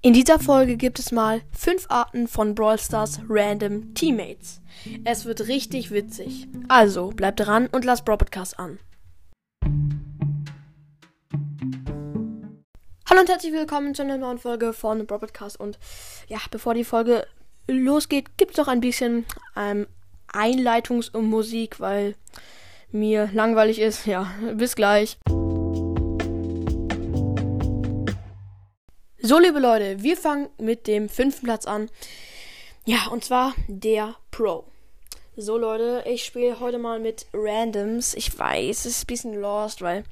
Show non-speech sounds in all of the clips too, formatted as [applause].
In dieser Folge gibt es mal fünf Arten von Brawl Stars Random Teammates. Es wird richtig witzig. Also bleibt dran und lasst Brawl Podcast an. Hallo und herzlich willkommen zu einer neuen Folge von Brawl Podcast. Und ja, bevor die Folge losgeht, gibt es noch ein bisschen ähm, Einleitungsmusik, weil mir langweilig ist. Ja, [laughs] bis gleich. So, liebe Leute, wir fangen mit dem fünften Platz an. Ja, und zwar der Pro. So, Leute, ich spiele heute mal mit Randoms. Ich weiß, es ist ein bisschen lost, weil,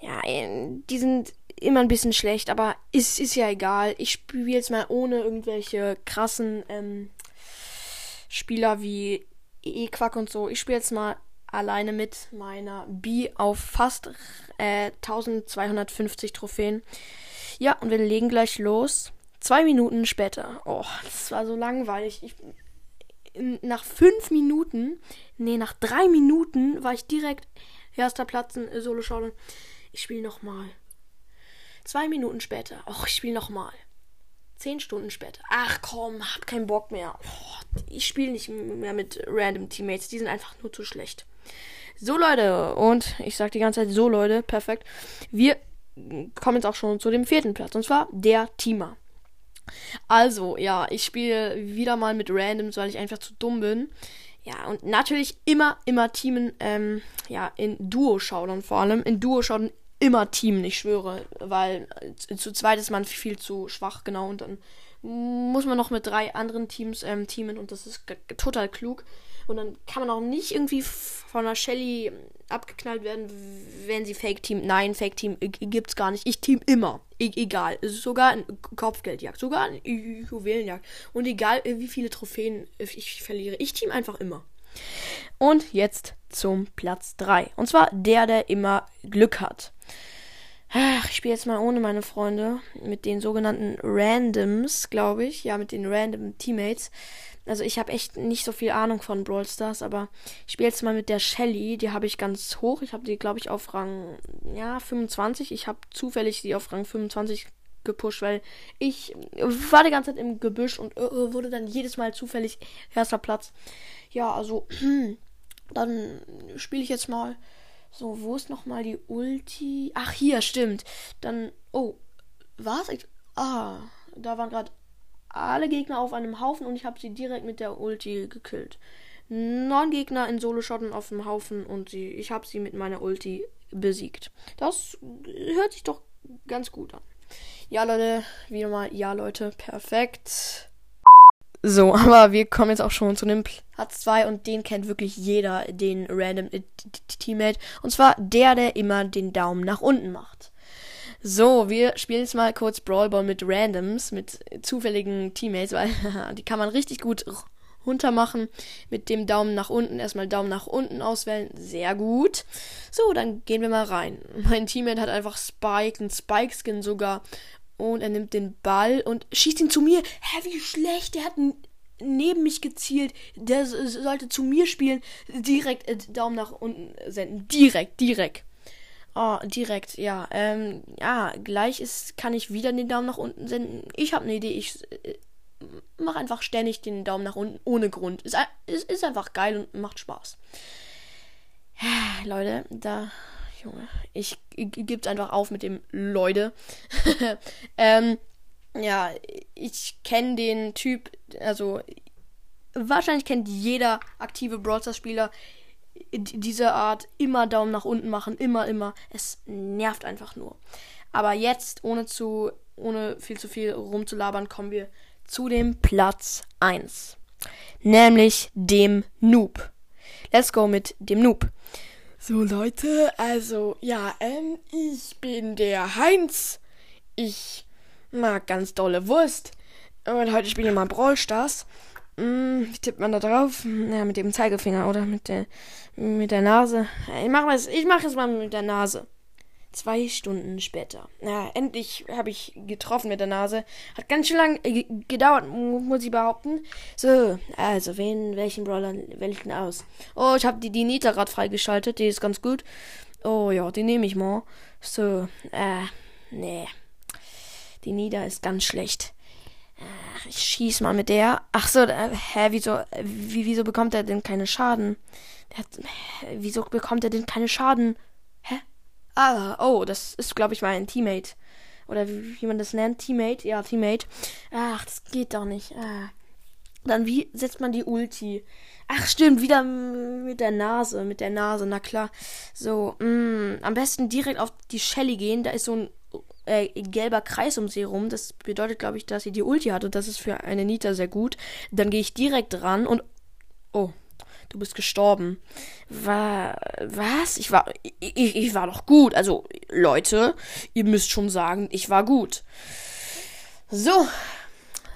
ja, die sind immer ein bisschen schlecht, aber es ist ja egal. Ich spiele jetzt mal ohne irgendwelche krassen ähm, Spieler wie E-Quack und so. Ich spiele jetzt mal alleine mit meiner B auf fast äh, 1250 Trophäen. Ja, und wir legen gleich los. Zwei Minuten später. Oh, das war so langweilig. Ich, nach fünf Minuten, nee, nach drei Minuten war ich direkt erster Platz in Solo Showdown. Ich spiele nochmal. Zwei Minuten später. Och, ich spiele nochmal. Zehn Stunden später. Ach komm, hab keinen Bock mehr. Oh, ich spiele nicht mehr mit random Teammates. Die sind einfach nur zu schlecht. So, Leute. Und ich sag die ganze Zeit so, Leute. Perfekt. Wir kommen jetzt auch schon zu dem vierten Platz. Und zwar der Teamer. Also, ja, ich spiele wieder mal mit Randoms, weil ich einfach zu dumm bin. Ja, und natürlich immer, immer Teamen, ähm, ja, in Duo-Schaudern vor allem. In Duo-Schaudern immer Teamen, ich schwöre. Weil zu zweit ist man viel zu schwach, genau. Und dann muss man noch mit drei anderen Teams ähm, teamen und das ist total klug. Und dann kann man auch nicht irgendwie von der Shelly abgeknallt werden, wenn sie Fake Team. Nein, Fake Team gibt's gar nicht. Ich team immer. E egal. Sogar ein Kopfgeldjagd. Sogar ein Juwelenjagd. Und egal, wie viele Trophäen ich verliere. Ich team einfach immer. Und jetzt zum Platz 3. Und zwar der, der immer Glück hat. Ach, ich spiele jetzt mal ohne meine Freunde. Mit den sogenannten Randoms, glaube ich. Ja, mit den Random Teammates. Also ich habe echt nicht so viel Ahnung von Brawl Stars, aber ich spiele jetzt mal mit der Shelly. Die habe ich ganz hoch. Ich habe die, glaube ich, auf Rang ja, 25. Ich habe zufällig sie auf Rang 25 gepusht, weil ich war die ganze Zeit im Gebüsch und äh, wurde dann jedes Mal zufällig erster Platz. Ja, also [clears throat] dann spiele ich jetzt mal so, wo ist nochmal die Ulti? Ach, hier, stimmt. Dann, oh, was? Ah, da waren gerade alle Gegner auf einem Haufen und ich habe sie direkt mit der Ulti gekillt. Neun Gegner in Solo-Schotten auf dem Haufen und sie, ich habe sie mit meiner Ulti besiegt. Das hört sich doch ganz gut an. Ja, Leute, wieder mal, ja, Leute, perfekt. So, [laughs] aber wir kommen jetzt auch schon zu dem Platz 2 und den kennt wirklich jeder, den Random äh, Teammate. Und zwar der, der immer den Daumen nach unten macht. So, wir spielen jetzt mal kurz Brawl Ball mit Randoms, mit zufälligen Teammates, weil [laughs] die kann man richtig gut runtermachen. Mit dem Daumen nach unten. Erstmal Daumen nach unten auswählen. Sehr gut. So, dann gehen wir mal rein. Mein Teammate hat einfach Spike, einen Spike-Skin sogar und er nimmt den Ball und schießt ihn zu mir. Hä, wie schlecht. Der hat neben mich gezielt. Der sollte zu mir spielen. Direkt äh, Daumen nach unten senden. Direkt, direkt. Oh, direkt, ja. Ähm, ja, gleich ist, kann ich wieder den Daumen nach unten senden. Ich habe eine Idee. Ich äh, mache einfach ständig den Daumen nach unten ohne Grund. Ist, ist, ist einfach geil und macht Spaß. Leute, da Junge, ich gib's einfach auf mit dem Leute. [laughs] ähm, ja, ich kenne den Typ, also wahrscheinlich kennt jeder aktive Brawl Spieler diese Art immer Daumen nach unten machen, immer, immer. Es nervt einfach nur. Aber jetzt, ohne zu, ohne viel zu viel rumzulabern, kommen wir zu dem Platz 1. Nämlich dem Noob. Let's go mit dem Noob. So Leute, also ja, ähm, ich bin der Heinz. Ich mag ganz dolle Wurst. Und heute spielen wir mal Brawl Stars. Hm, wie tippt man da drauf? Ja, mit dem Zeigefinger oder mit der mit der Nase. Ich mache es, ich mache es mal mit der Nase. Zwei Stunden später. Na, endlich habe ich getroffen mit der Nase. Hat ganz schön lang äh, gedauert, muss ich behaupten. So, also, wen, welchen Brawler wähle ich denn aus? Oh, ich habe die, die Nita gerade freigeschaltet. Die ist ganz gut. Oh ja, die nehme ich mal. So, äh, nee. Die Nida ist ganz schlecht. Ich schieß mal mit der. Ach so, äh, hä, wieso, äh, wie, wieso bekommt er denn keine Schaden? Hat, hä, wieso bekommt er denn keine Schaden? Hä? Ah, oh, das ist, glaube ich, mein Teammate. Oder wie, wie, man das nennt. Teammate. Ja, Teammate. Ach, das geht doch nicht. Ah. Dann wie setzt man die Ulti? Ach stimmt, wieder mit der Nase, mit der Nase, na klar. So, mh, mm, am besten direkt auf die Shelly gehen. Da ist so ein äh, gelber Kreis um sie rum. Das bedeutet, glaube ich, dass sie die Ulti hat und das ist für eine Nita sehr gut. Dann gehe ich direkt ran und oh, du bist gestorben. War was? Ich war ich, ich war doch gut. Also Leute, ihr müsst schon sagen, ich war gut. So,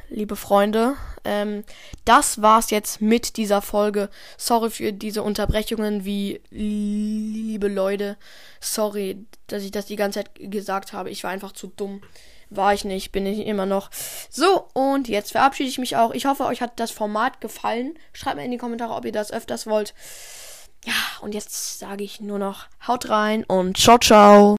liebe Freunde, ähm, das war's jetzt mit dieser Folge. Sorry für diese Unterbrechungen, wie liebe Leute. Sorry, dass ich das die ganze Zeit gesagt habe. Ich war einfach zu dumm. War ich nicht, bin ich immer noch. So, und jetzt verabschiede ich mich auch. Ich hoffe, euch hat das Format gefallen. Schreibt mir in die Kommentare, ob ihr das öfters wollt. Ja, und jetzt sage ich nur noch, haut rein und ciao, ciao.